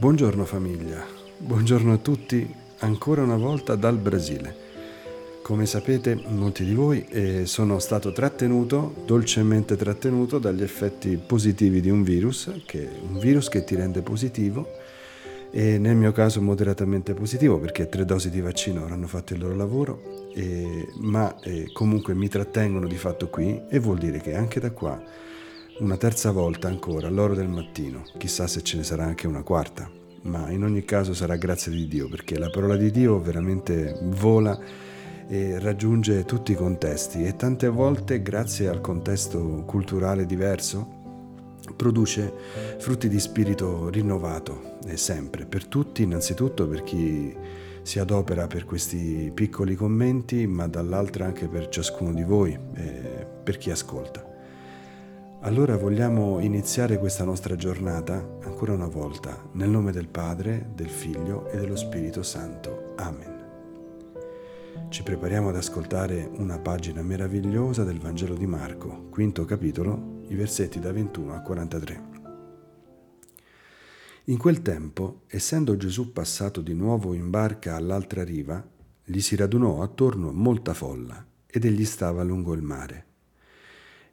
Buongiorno famiglia, buongiorno a tutti ancora una volta dal Brasile. Come sapete molti di voi eh, sono stato trattenuto, dolcemente trattenuto dagli effetti positivi di un virus, che un virus che ti rende positivo e nel mio caso moderatamente positivo perché tre dosi di vaccino avranno fatto il loro lavoro, eh, ma eh, comunque mi trattengono di fatto qui e vuol dire che anche da qua una terza volta ancora all'oro del mattino, chissà se ce ne sarà anche una quarta, ma in ogni caso sarà grazie di Dio perché la parola di Dio veramente vola e raggiunge tutti i contesti. E tante volte grazie al contesto culturale diverso produce frutti di spirito rinnovato e sempre. Per tutti, innanzitutto per chi si adopera per questi piccoli commenti, ma dall'altra anche per ciascuno di voi, e per chi ascolta. Allora vogliamo iniziare questa nostra giornata ancora una volta nel nome del Padre, del Figlio e dello Spirito Santo. Amen. Ci prepariamo ad ascoltare una pagina meravigliosa del Vangelo di Marco, quinto capitolo, i versetti da 21 a 43. In quel tempo, essendo Gesù passato di nuovo in barca all'altra riva, gli si radunò attorno molta folla ed egli stava lungo il mare.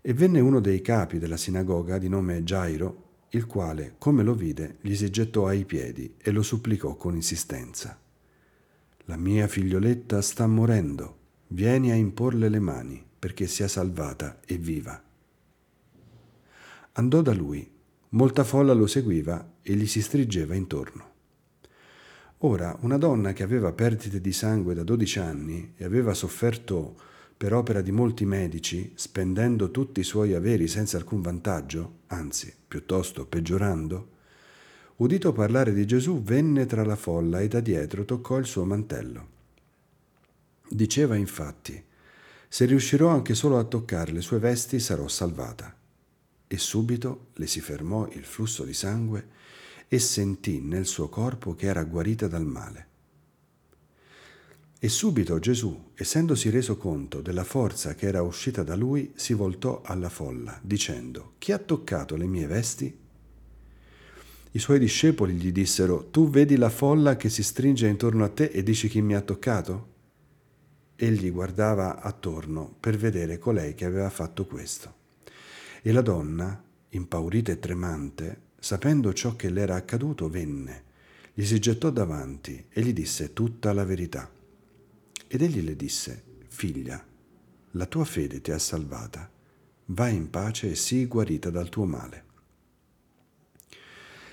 E venne uno dei capi della sinagoga di nome Gairo, il quale, come lo vide, gli si gettò ai piedi e lo supplicò con insistenza. La mia figlioletta sta morendo, vieni a imporle le mani perché sia salvata e viva. Andò da lui, molta folla lo seguiva e gli si stringeva intorno. Ora, una donna che aveva perdite di sangue da dodici anni e aveva sofferto per opera di molti medici, spendendo tutti i suoi averi senza alcun vantaggio, anzi, piuttosto peggiorando, udito parlare di Gesù, venne tra la folla e da dietro toccò il suo mantello. Diceva infatti, se riuscirò anche solo a toccare le sue vesti sarò salvata. E subito le si fermò il flusso di sangue e sentì nel suo corpo che era guarita dal male. E subito Gesù, essendosi reso conto della forza che era uscita da lui, si voltò alla folla, dicendo, Chi ha toccato le mie vesti? I suoi discepoli gli dissero, Tu vedi la folla che si stringe intorno a te e dici chi mi ha toccato? Egli guardava attorno per vedere colei che aveva fatto questo. E la donna, impaurita e tremante, sapendo ciò che le era accaduto, venne, gli si gettò davanti e gli disse tutta la verità. Ed egli le disse, Figlia, la tua fede ti ha salvata, vai in pace e sii guarita dal tuo male.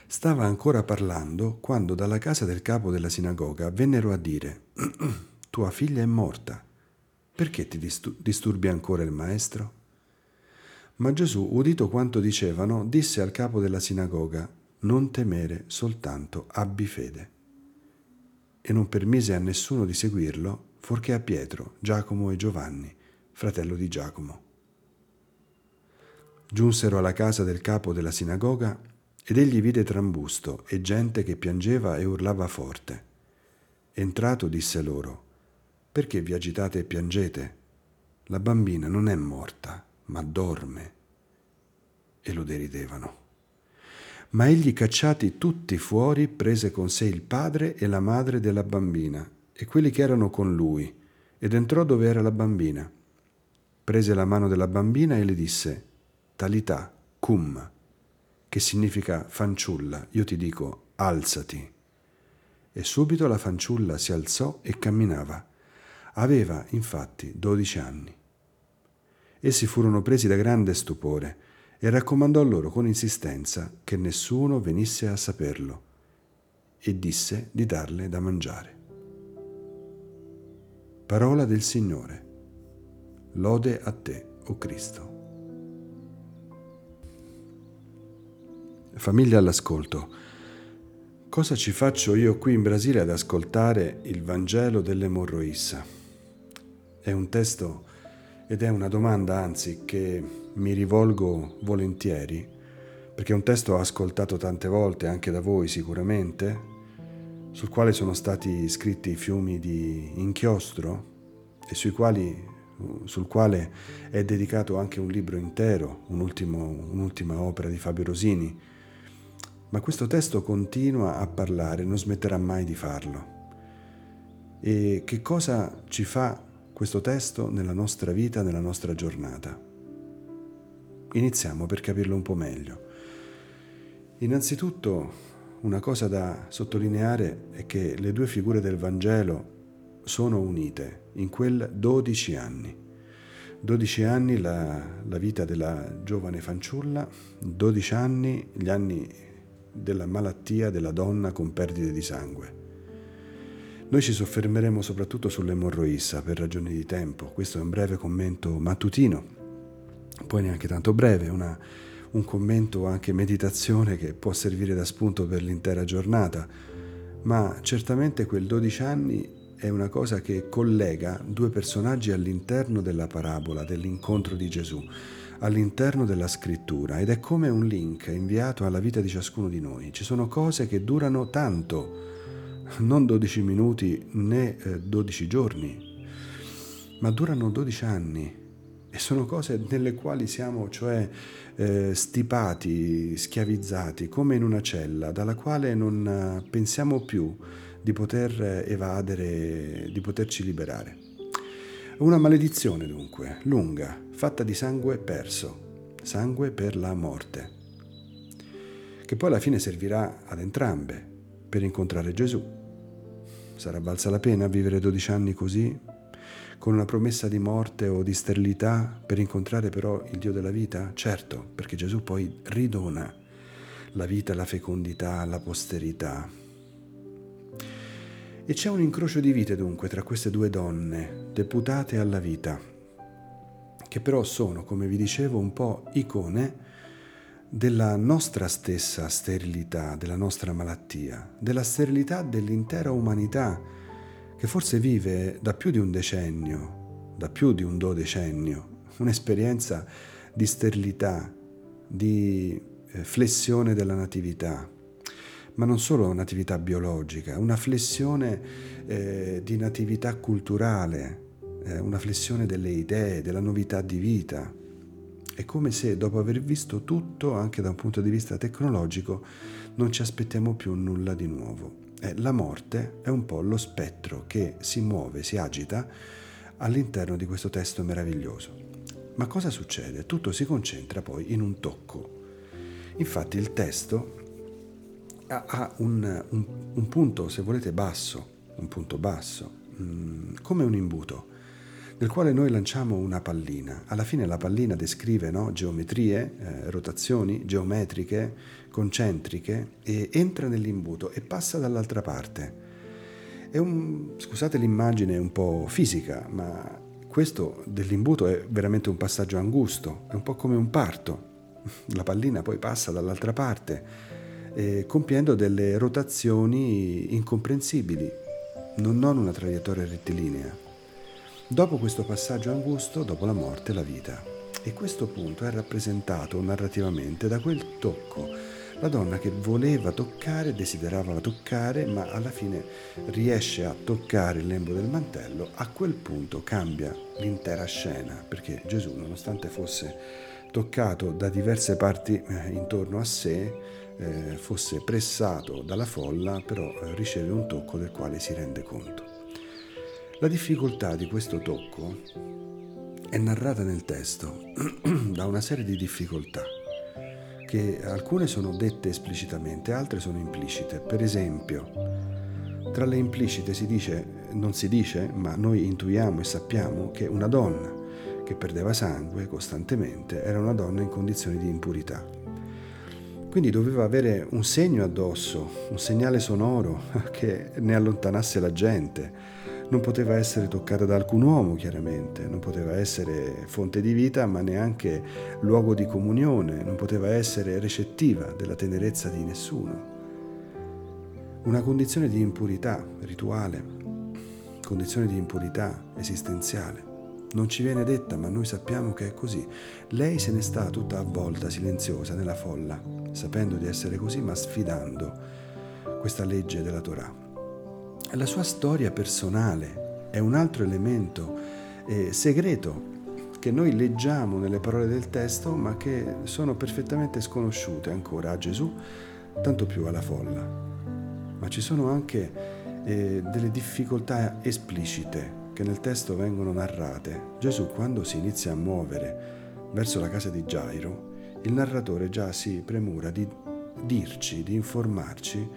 Stava ancora parlando quando dalla casa del capo della sinagoga vennero a dire, Tua figlia è morta, perché ti disturbi ancora il maestro? Ma Gesù, udito quanto dicevano, disse al capo della sinagoga, Non temere, soltanto abbi fede. E non permise a nessuno di seguirlo fuorché a Pietro, Giacomo e Giovanni, fratello di Giacomo. Giunsero alla casa del capo della sinagoga ed egli vide trambusto e gente che piangeva e urlava forte. Entrato disse loro, perché vi agitate e piangete? La bambina non è morta, ma dorme. E lo deridevano. Ma egli cacciati tutti fuori prese con sé il padre e la madre della bambina e quelli che erano con lui, ed entrò dove era la bambina. Prese la mano della bambina e le disse, Talità, cum, che significa fanciulla, io ti dico, alzati. E subito la fanciulla si alzò e camminava. Aveva infatti dodici anni. Essi furono presi da grande stupore e raccomandò loro con insistenza che nessuno venisse a saperlo e disse di darle da mangiare. Parola del Signore. Lode a te, o oh Cristo. Famiglia all'ascolto. Cosa ci faccio io qui in Brasile ad ascoltare il Vangelo dell'emorroissa? È un testo ed è una domanda, anzi, che mi rivolgo volentieri, perché è un testo ascoltato tante volte anche da voi sicuramente, sul quale sono stati scritti fiumi di inchiostro e quali, sul quale è dedicato anche un libro intero, un ultimo, un'ultima opera di Fabio Rosini. Ma questo testo continua a parlare, non smetterà mai di farlo. E che cosa ci fa questo testo nella nostra vita, nella nostra giornata? Iniziamo per capirlo un po' meglio. Innanzitutto una cosa da sottolineare è che le due figure del Vangelo sono unite in quel 12 anni. 12 anni la, la vita della giovane fanciulla, 12 anni gli anni della malattia della donna con perdite di sangue. Noi ci soffermeremo soprattutto sull'emorroissa per ragioni di tempo. Questo è un breve commento mattutino, poi neanche tanto breve, una, un commento o anche meditazione che può servire da spunto per l'intera giornata, ma certamente quel 12 anni è una cosa che collega due personaggi all'interno della parabola, dell'incontro di Gesù, all'interno della scrittura ed è come un link inviato alla vita di ciascuno di noi. Ci sono cose che durano tanto, non 12 minuti né 12 giorni, ma durano 12 anni e sono cose nelle quali siamo, cioè, eh, stipati, schiavizzati, come in una cella, dalla quale non eh, pensiamo più di poter evadere, di poterci liberare. Una maledizione dunque, lunga, fatta di sangue perso, sangue per la morte, che poi alla fine servirà ad entrambe per incontrare Gesù. Sarà valsa la pena vivere 12 anni così con una promessa di morte o di sterilità per incontrare però il Dio della vita? Certo, perché Gesù poi ridona la vita, la fecondità, la posterità. E c'è un incrocio di vite dunque tra queste due donne, deputate alla vita, che però sono, come vi dicevo, un po' icone della nostra stessa sterilità, della nostra malattia, della sterilità dell'intera umanità che forse vive da più di un decennio, da più di un dodecennio, un'esperienza di sterilità, di eh, flessione della natività, ma non solo natività biologica, una flessione eh, di natività culturale, eh, una flessione delle idee, della novità di vita. È come se dopo aver visto tutto, anche da un punto di vista tecnologico, non ci aspettiamo più nulla di nuovo. Eh, la morte è un po' lo spettro che si muove, si agita all'interno di questo testo meraviglioso. Ma cosa succede? Tutto si concentra poi in un tocco. Infatti il testo ha un, un, un punto, se volete, basso, un punto basso, mm, come un imbuto nel quale noi lanciamo una pallina. Alla fine la pallina descrive no, geometrie, eh, rotazioni geometriche, concentriche e entra nell'imbuto e passa dall'altra parte. Un, scusate l'immagine un po' fisica, ma questo dell'imbuto è veramente un passaggio angusto, è un po' come un parto. La pallina poi passa dall'altra parte, eh, compiendo delle rotazioni incomprensibili, non, non una traiettoria rettilinea. Dopo questo passaggio angusto, dopo la morte, la vita. E questo punto è rappresentato narrativamente da quel tocco. La donna che voleva toccare, desiderava toccare, ma alla fine riesce a toccare il lembo del mantello, a quel punto cambia l'intera scena, perché Gesù, nonostante fosse toccato da diverse parti eh, intorno a sé, eh, fosse pressato dalla folla, però eh, riceve un tocco del quale si rende conto. La difficoltà di questo tocco è narrata nel testo da una serie di difficoltà, che alcune sono dette esplicitamente, altre sono implicite. Per esempio, tra le implicite si dice, non si dice, ma noi intuiamo e sappiamo che una donna che perdeva sangue costantemente era una donna in condizioni di impurità. Quindi doveva avere un segno addosso, un segnale sonoro che ne allontanasse la gente non poteva essere toccata da alcun uomo, chiaramente, non poteva essere fonte di vita, ma neanche luogo di comunione, non poteva essere recettiva della tenerezza di nessuno. Una condizione di impurità rituale, condizione di impurità esistenziale. Non ci viene detta, ma noi sappiamo che è così. Lei se ne sta tutta avvolta, silenziosa, nella folla, sapendo di essere così, ma sfidando questa legge della Torah. La sua storia personale è un altro elemento eh, segreto che noi leggiamo nelle parole del testo ma che sono perfettamente sconosciute ancora a Gesù tanto più alla folla. Ma ci sono anche eh, delle difficoltà esplicite che nel testo vengono narrate. Gesù quando si inizia a muovere verso la casa di Gairo, il narratore già si premura di dirci, di informarci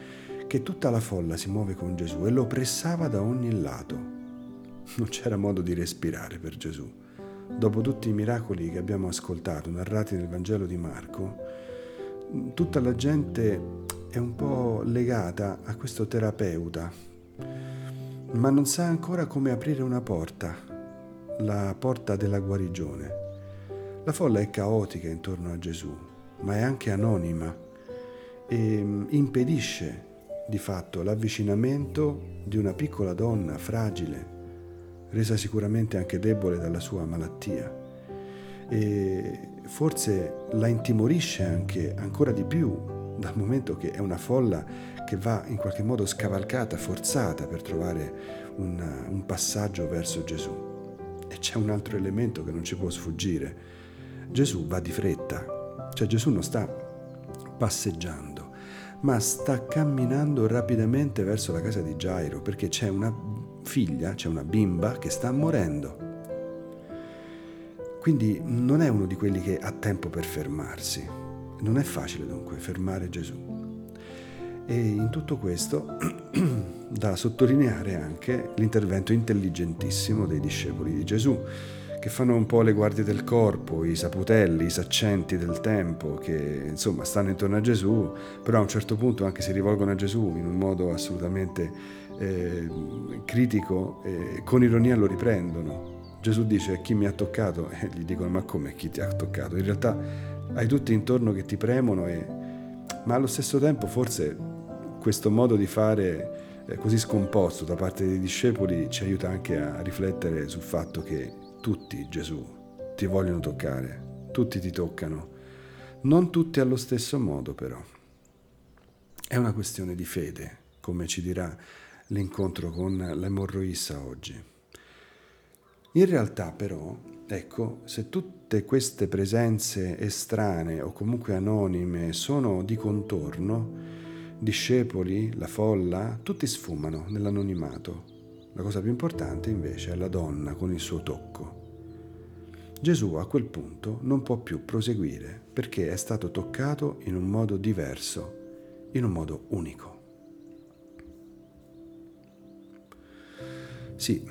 che tutta la folla si muove con Gesù e lo pressava da ogni lato. Non c'era modo di respirare per Gesù. Dopo tutti i miracoli che abbiamo ascoltato, narrati nel Vangelo di Marco, tutta la gente è un po' legata a questo terapeuta, ma non sa ancora come aprire una porta, la porta della guarigione. La folla è caotica intorno a Gesù, ma è anche anonima e mm, impedisce di fatto l'avvicinamento di una piccola donna fragile, resa sicuramente anche debole dalla sua malattia. E forse la intimorisce anche ancora di più dal momento che è una folla che va in qualche modo scavalcata, forzata per trovare un, un passaggio verso Gesù. E c'è un altro elemento che non ci può sfuggire Gesù va di fretta, cioè Gesù non sta passeggiando, ma sta camminando rapidamente verso la casa di Gairo perché c'è una figlia, c'è una bimba che sta morendo. Quindi non è uno di quelli che ha tempo per fermarsi. Non è facile dunque fermare Gesù. E in tutto questo da sottolineare anche l'intervento intelligentissimo dei discepoli di Gesù che fanno un po' le guardie del corpo, i saputelli, i saccenti del tempo, che insomma stanno intorno a Gesù, però a un certo punto anche si rivolgono a Gesù in un modo assolutamente eh, critico, eh, con ironia lo riprendono. Gesù dice chi mi ha toccato e gli dicono ma come chi ti ha toccato? In realtà hai tutti intorno che ti premono, e... ma allo stesso tempo forse questo modo di fare così scomposto da parte dei discepoli ci aiuta anche a riflettere sul fatto che tutti, Gesù, ti vogliono toccare, tutti ti toccano, non tutti allo stesso modo però. È una questione di fede, come ci dirà l'incontro con l'emorroissa oggi. In realtà però, ecco, se tutte queste presenze estranee o comunque anonime sono di contorno, discepoli, la folla, tutti sfumano nell'anonimato. La cosa più importante invece è la donna con il suo tocco. Gesù a quel punto non può più proseguire perché è stato toccato in un modo diverso, in un modo unico. Sì,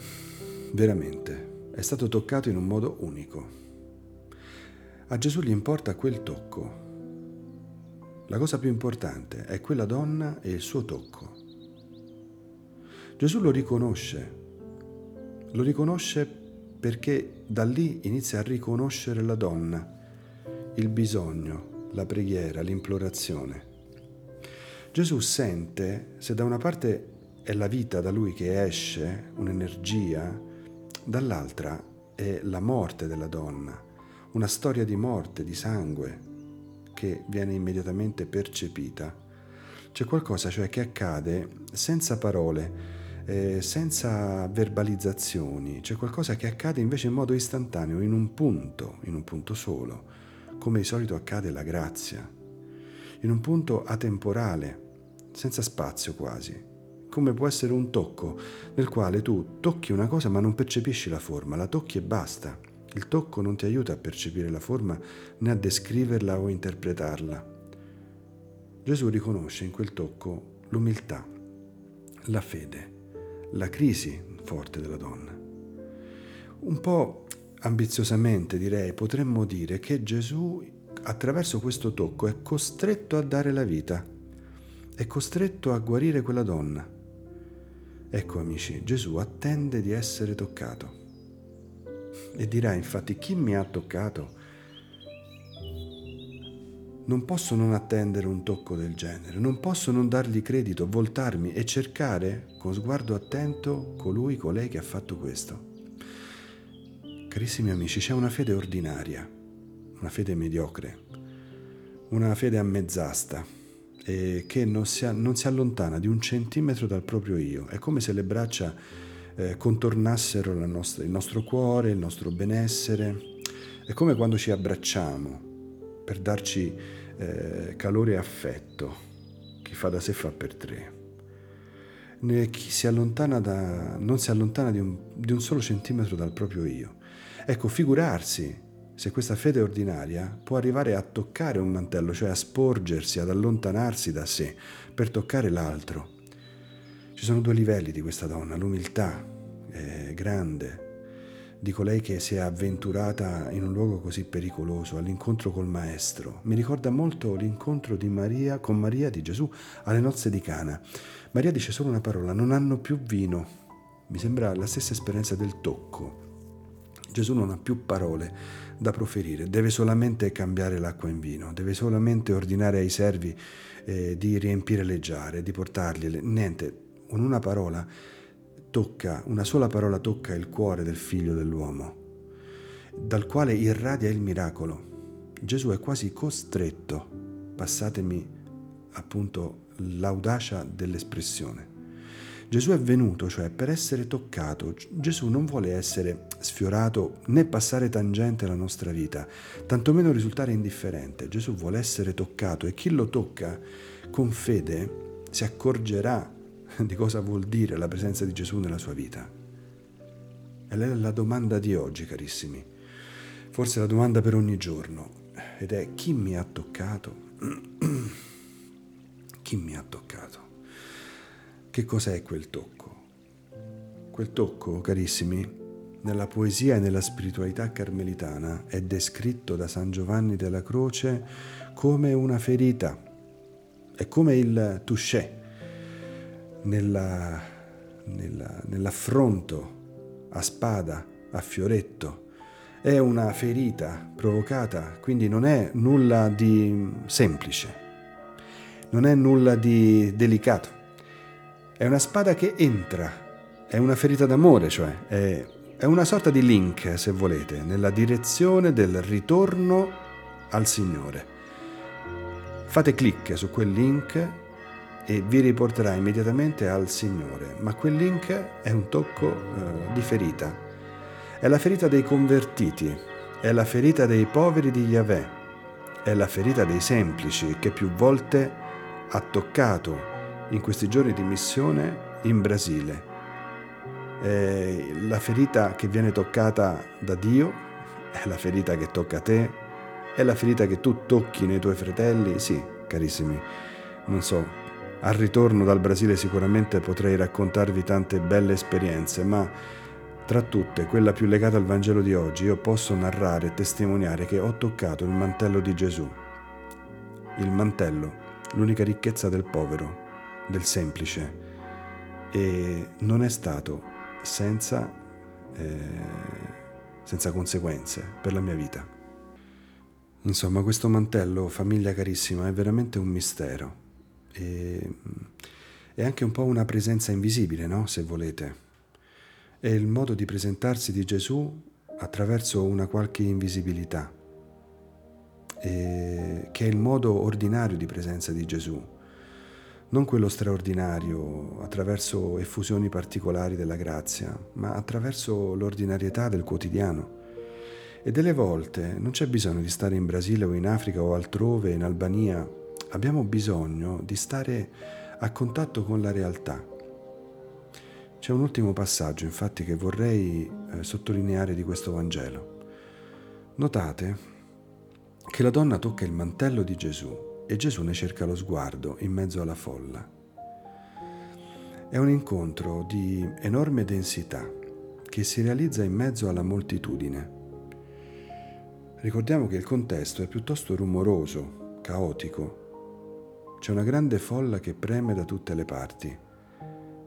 veramente, è stato toccato in un modo unico. A Gesù gli importa quel tocco. La cosa più importante è quella donna e il suo tocco. Gesù lo riconosce, lo riconosce perché da lì inizia a riconoscere la donna, il bisogno, la preghiera, l'implorazione. Gesù sente se da una parte è la vita da lui che esce, un'energia, dall'altra è la morte della donna, una storia di morte, di sangue, che viene immediatamente percepita. C'è qualcosa cioè che accade senza parole, eh, senza verbalizzazioni, c'è qualcosa che accade invece in modo istantaneo, in un punto, in un punto solo, come di solito accade la grazia, in un punto atemporale, senza spazio quasi, come può essere un tocco nel quale tu tocchi una cosa ma non percepisci la forma, la tocchi e basta. Il tocco non ti aiuta a percepire la forma né a descriverla o interpretarla. Gesù riconosce in quel tocco l'umiltà, la fede la crisi forte della donna. Un po' ambiziosamente direi, potremmo dire che Gesù attraverso questo tocco è costretto a dare la vita, è costretto a guarire quella donna. Ecco amici, Gesù attende di essere toccato. E dirà infatti chi mi ha toccato? Non posso non attendere un tocco del genere, non posso non dargli credito, voltarmi e cercare con sguardo attento colui, colei che ha fatto questo. Carissimi amici, c'è una fede ordinaria, una fede mediocre, una fede a mezz'asta e che non si, non si allontana di un centimetro dal proprio io. È come se le braccia eh, contornassero nostra, il nostro cuore, il nostro benessere. È come quando ci abbracciamo per darci eh, calore e affetto. chi fa da sé fa per tre. Chi si allontana da, non si allontana di un, di un solo centimetro dal proprio io. Ecco, figurarsi se questa fede ordinaria può arrivare a toccare un mantello, cioè a sporgersi, ad allontanarsi da sé per toccare l'altro. Ci sono due livelli di questa donna, l'umiltà è grande di colei che si è avventurata in un luogo così pericoloso, all'incontro col Maestro. Mi ricorda molto l'incontro di Maria con Maria di Gesù alle nozze di Cana. Maria dice solo una parola, non hanno più vino. Mi sembra la stessa esperienza del tocco. Gesù non ha più parole da proferire, deve solamente cambiare l'acqua in vino, deve solamente ordinare ai servi eh, di riempire le giare, di portargliele. Niente, con una parola tocca, una sola parola tocca il cuore del figlio dell'uomo, dal quale irradia il miracolo. Gesù è quasi costretto, passatemi appunto l'audacia dell'espressione. Gesù è venuto, cioè per essere toccato. Gesù non vuole essere sfiorato né passare tangente alla nostra vita, tantomeno risultare indifferente. Gesù vuole essere toccato e chi lo tocca con fede si accorgerà di cosa vuol dire la presenza di Gesù nella sua vita. E è la domanda di oggi, carissimi. Forse la domanda per ogni giorno. Ed è chi mi ha toccato? chi mi ha toccato? Che cos'è quel tocco? Quel tocco, carissimi, nella poesia e nella spiritualità carmelitana è descritto da San Giovanni della Croce come una ferita, è come il touché, nella, nella, nell'affronto a spada, a fioretto. È una ferita provocata, quindi non è nulla di semplice, non è nulla di delicato. È una spada che entra, è una ferita d'amore, cioè è, è una sorta di link, se volete, nella direzione del ritorno al Signore. Fate clic su quel link e vi riporterà immediatamente al Signore. Ma quel link è un tocco eh, di ferita. È la ferita dei convertiti, è la ferita dei poveri di Yahweh, è la ferita dei semplici che più volte ha toccato in questi giorni di missione in Brasile. È la ferita che viene toccata da Dio, è la ferita che tocca a te, è la ferita che tu tocchi nei tuoi fratelli, sì, carissimi, non so, al ritorno dal Brasile sicuramente potrei raccontarvi tante belle esperienze, ma tra tutte, quella più legata al Vangelo di oggi, io posso narrare e testimoniare che ho toccato il mantello di Gesù. Il mantello, l'unica ricchezza del povero, del semplice, e non è stato senza, eh, senza conseguenze per la mia vita. Insomma, questo mantello, famiglia carissima, è veramente un mistero e, è anche un po' una presenza invisibile, no? se volete. È il modo di presentarsi di Gesù attraverso una qualche invisibilità, che è il modo ordinario di presenza di Gesù, non quello straordinario attraverso effusioni particolari della grazia, ma attraverso l'ordinarietà del quotidiano. E delle volte non c'è bisogno di stare in Brasile o in Africa o altrove, in Albania, abbiamo bisogno di stare a contatto con la realtà. C'è un ultimo passaggio, infatti, che vorrei eh, sottolineare di questo Vangelo. Notate che la donna tocca il mantello di Gesù e Gesù ne cerca lo sguardo in mezzo alla folla. È un incontro di enorme densità che si realizza in mezzo alla moltitudine. Ricordiamo che il contesto è piuttosto rumoroso, caotico, c'è una grande folla che preme da tutte le parti.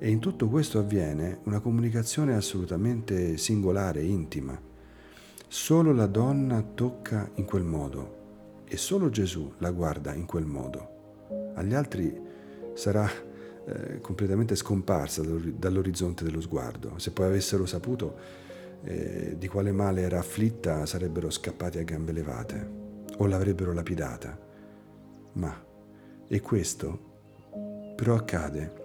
E in tutto questo avviene una comunicazione assolutamente singolare, intima. Solo la donna tocca in quel modo e solo Gesù la guarda in quel modo. Agli altri sarà eh, completamente scomparsa dall'orizzonte dello sguardo. Se poi avessero saputo eh, di quale male era afflitta, sarebbero scappati a gambe levate o l'avrebbero lapidata. Ma e questo però accade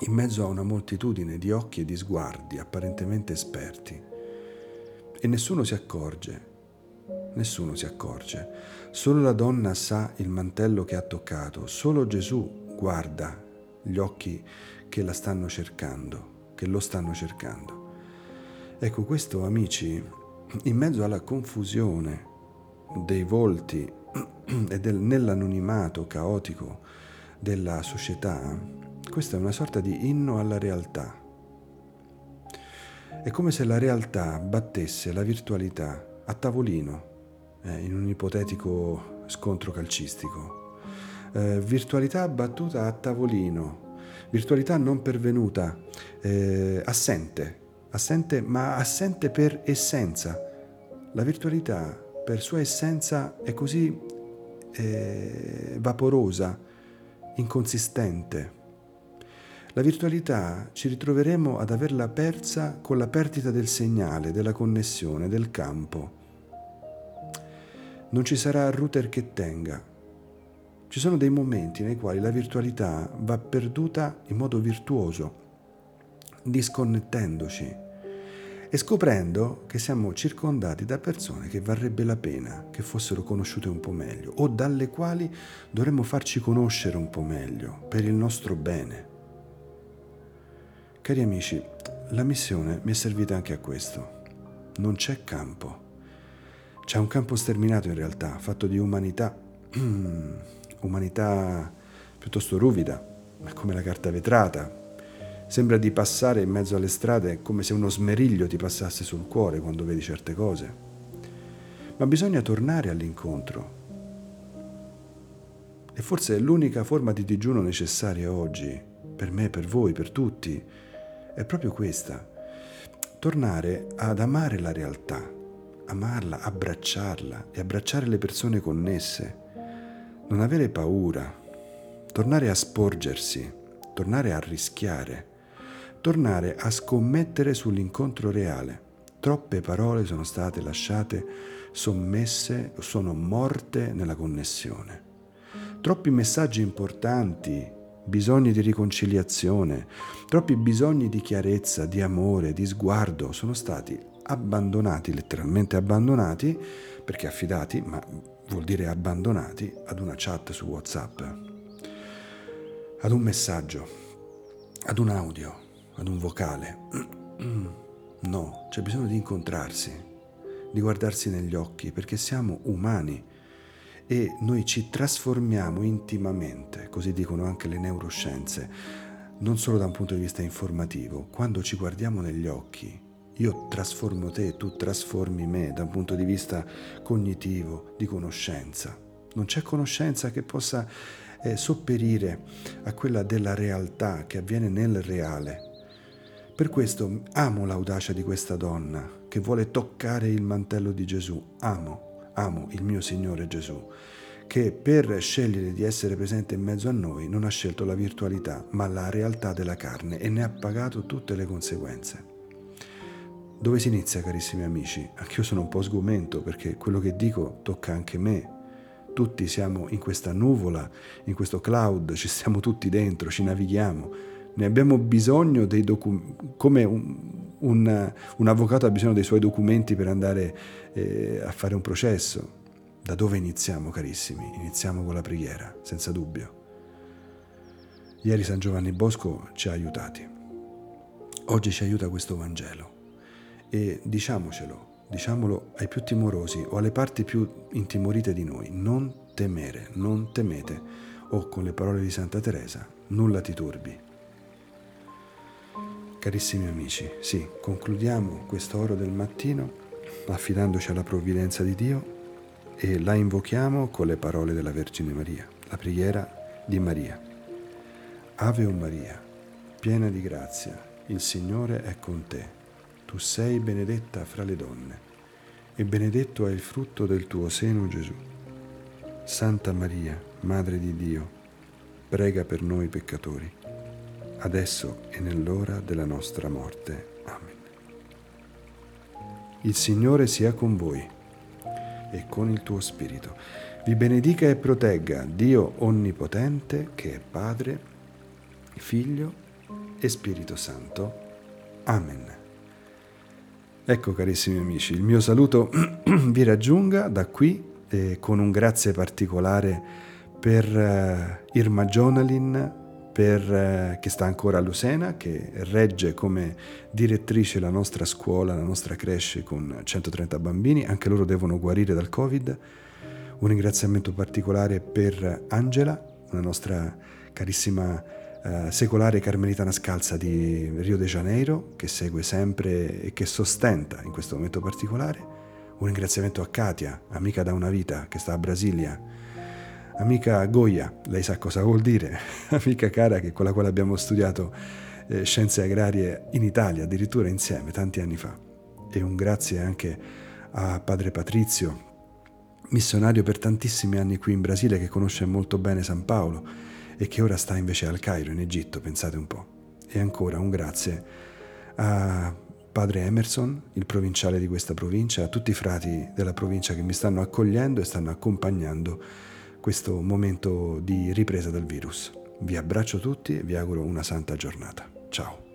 in mezzo a una moltitudine di occhi e di sguardi apparentemente esperti e nessuno si accorge nessuno si accorge. Solo la donna sa il mantello che ha toccato, solo Gesù guarda gli occhi che la stanno cercando, che lo stanno cercando. Ecco, questo amici, in mezzo alla confusione dei volti e del, nell'anonimato caotico della società, questa è una sorta di inno alla realtà. È come se la realtà battesse la virtualità a tavolino eh, in un ipotetico scontro calcistico. Eh, virtualità battuta a tavolino, virtualità non pervenuta, eh, assente, assente ma assente per essenza. La virtualità per sua essenza è così eh, vaporosa, inconsistente. La virtualità ci ritroveremo ad averla persa con la perdita del segnale, della connessione, del campo non ci sarà router che tenga. Ci sono dei momenti nei quali la virtualità va perduta in modo virtuoso, disconnettendoci e scoprendo che siamo circondati da persone che varrebbe la pena che fossero conosciute un po' meglio o dalle quali dovremmo farci conoscere un po' meglio per il nostro bene. Cari amici, la missione mi è servita anche a questo. Non c'è campo c'è un campo sterminato in realtà, fatto di umanità, umanità piuttosto ruvida, come la carta vetrata. Sembra di passare in mezzo alle strade come se uno smeriglio ti passasse sul cuore quando vedi certe cose. Ma bisogna tornare all'incontro. E forse l'unica forma di digiuno necessaria oggi, per me, per voi, per tutti, è proprio questa. Tornare ad amare la realtà, amarla, abbracciarla e abbracciare le persone connesse, non avere paura, tornare a sporgersi, tornare a rischiare, tornare a scommettere sull'incontro reale. Troppe parole sono state lasciate sommesse, sono morte nella connessione. Troppi messaggi importanti, bisogni di riconciliazione, troppi bisogni di chiarezza, di amore, di sguardo sono stati abbandonati, letteralmente abbandonati, perché affidati, ma vuol dire abbandonati, ad una chat su WhatsApp, ad un messaggio, ad un audio, ad un vocale. No, c'è bisogno di incontrarsi, di guardarsi negli occhi, perché siamo umani e noi ci trasformiamo intimamente, così dicono anche le neuroscienze, non solo da un punto di vista informativo, quando ci guardiamo negli occhi io trasformo te, tu trasformi me da un punto di vista cognitivo, di conoscenza. Non c'è conoscenza che possa eh, sopperire a quella della realtà che avviene nel reale. Per questo amo l'audacia di questa donna che vuole toccare il mantello di Gesù. Amo, amo il mio Signore Gesù, che per scegliere di essere presente in mezzo a noi non ha scelto la virtualità, ma la realtà della carne e ne ha pagato tutte le conseguenze. Dove si inizia, carissimi amici? Anch'io sono un po' sgomento perché quello che dico tocca anche me. Tutti siamo in questa nuvola, in questo cloud, ci stiamo tutti dentro, ci navighiamo. Ne abbiamo bisogno dei documenti, come un, un, un, avvocato ha bisogno dei suoi documenti per andare eh, a fare un processo. Da dove iniziamo, carissimi? Iniziamo con la preghiera, senza dubbio. Ieri San Giovanni Bosco ci ha aiutati. Oggi ci aiuta questo Vangelo e diciamocelo, diciamolo ai più timorosi o alle parti più intimorite di noi, non temere, non temete, o con le parole di Santa Teresa, nulla ti turbi. Carissimi amici, sì, concludiamo questo oro del mattino affidandoci alla provvidenza di Dio e la invochiamo con le parole della Vergine Maria, la preghiera di Maria. Ave o Maria, piena di grazia, il Signore è con te tu sei benedetta fra le donne, e benedetto è il frutto del tuo seno Gesù. Santa Maria, Madre di Dio, prega per noi peccatori, adesso e nell'ora della nostra morte. Amen. Il Signore sia con voi e con il tuo Spirito. Vi benedica e protegga Dio Onnipotente, che è Padre, Figlio e Spirito Santo. Amen. Ecco carissimi amici, il mio saluto vi raggiunga da qui eh, con un grazie particolare per eh, Irma Jonalin, per, eh, che sta ancora a Lusena, che regge come direttrice la nostra scuola, la nostra creche con 130 bambini, anche loro devono guarire dal Covid. Un ringraziamento particolare per Angela, una nostra carissima eh, secolare carmelitana scalza di Rio de Janeiro, che segue sempre e che sostenta in questo momento particolare. Un ringraziamento a Katia, amica da una vita, che sta a Brasilia. Amica Goya, lei sa cosa vuol dire, amica cara che, con la quale abbiamo studiato eh, scienze agrarie in Italia, addirittura insieme, tanti anni fa. E un grazie anche a padre Patrizio, missionario per tantissimi anni qui in Brasile che conosce molto bene San Paolo e che ora sta invece al Cairo, in Egitto, pensate un po'. E ancora un grazie a padre Emerson, il provinciale di questa provincia, a tutti i frati della provincia che mi stanno accogliendo e stanno accompagnando questo momento di ripresa del virus. Vi abbraccio tutti e vi auguro una santa giornata. Ciao.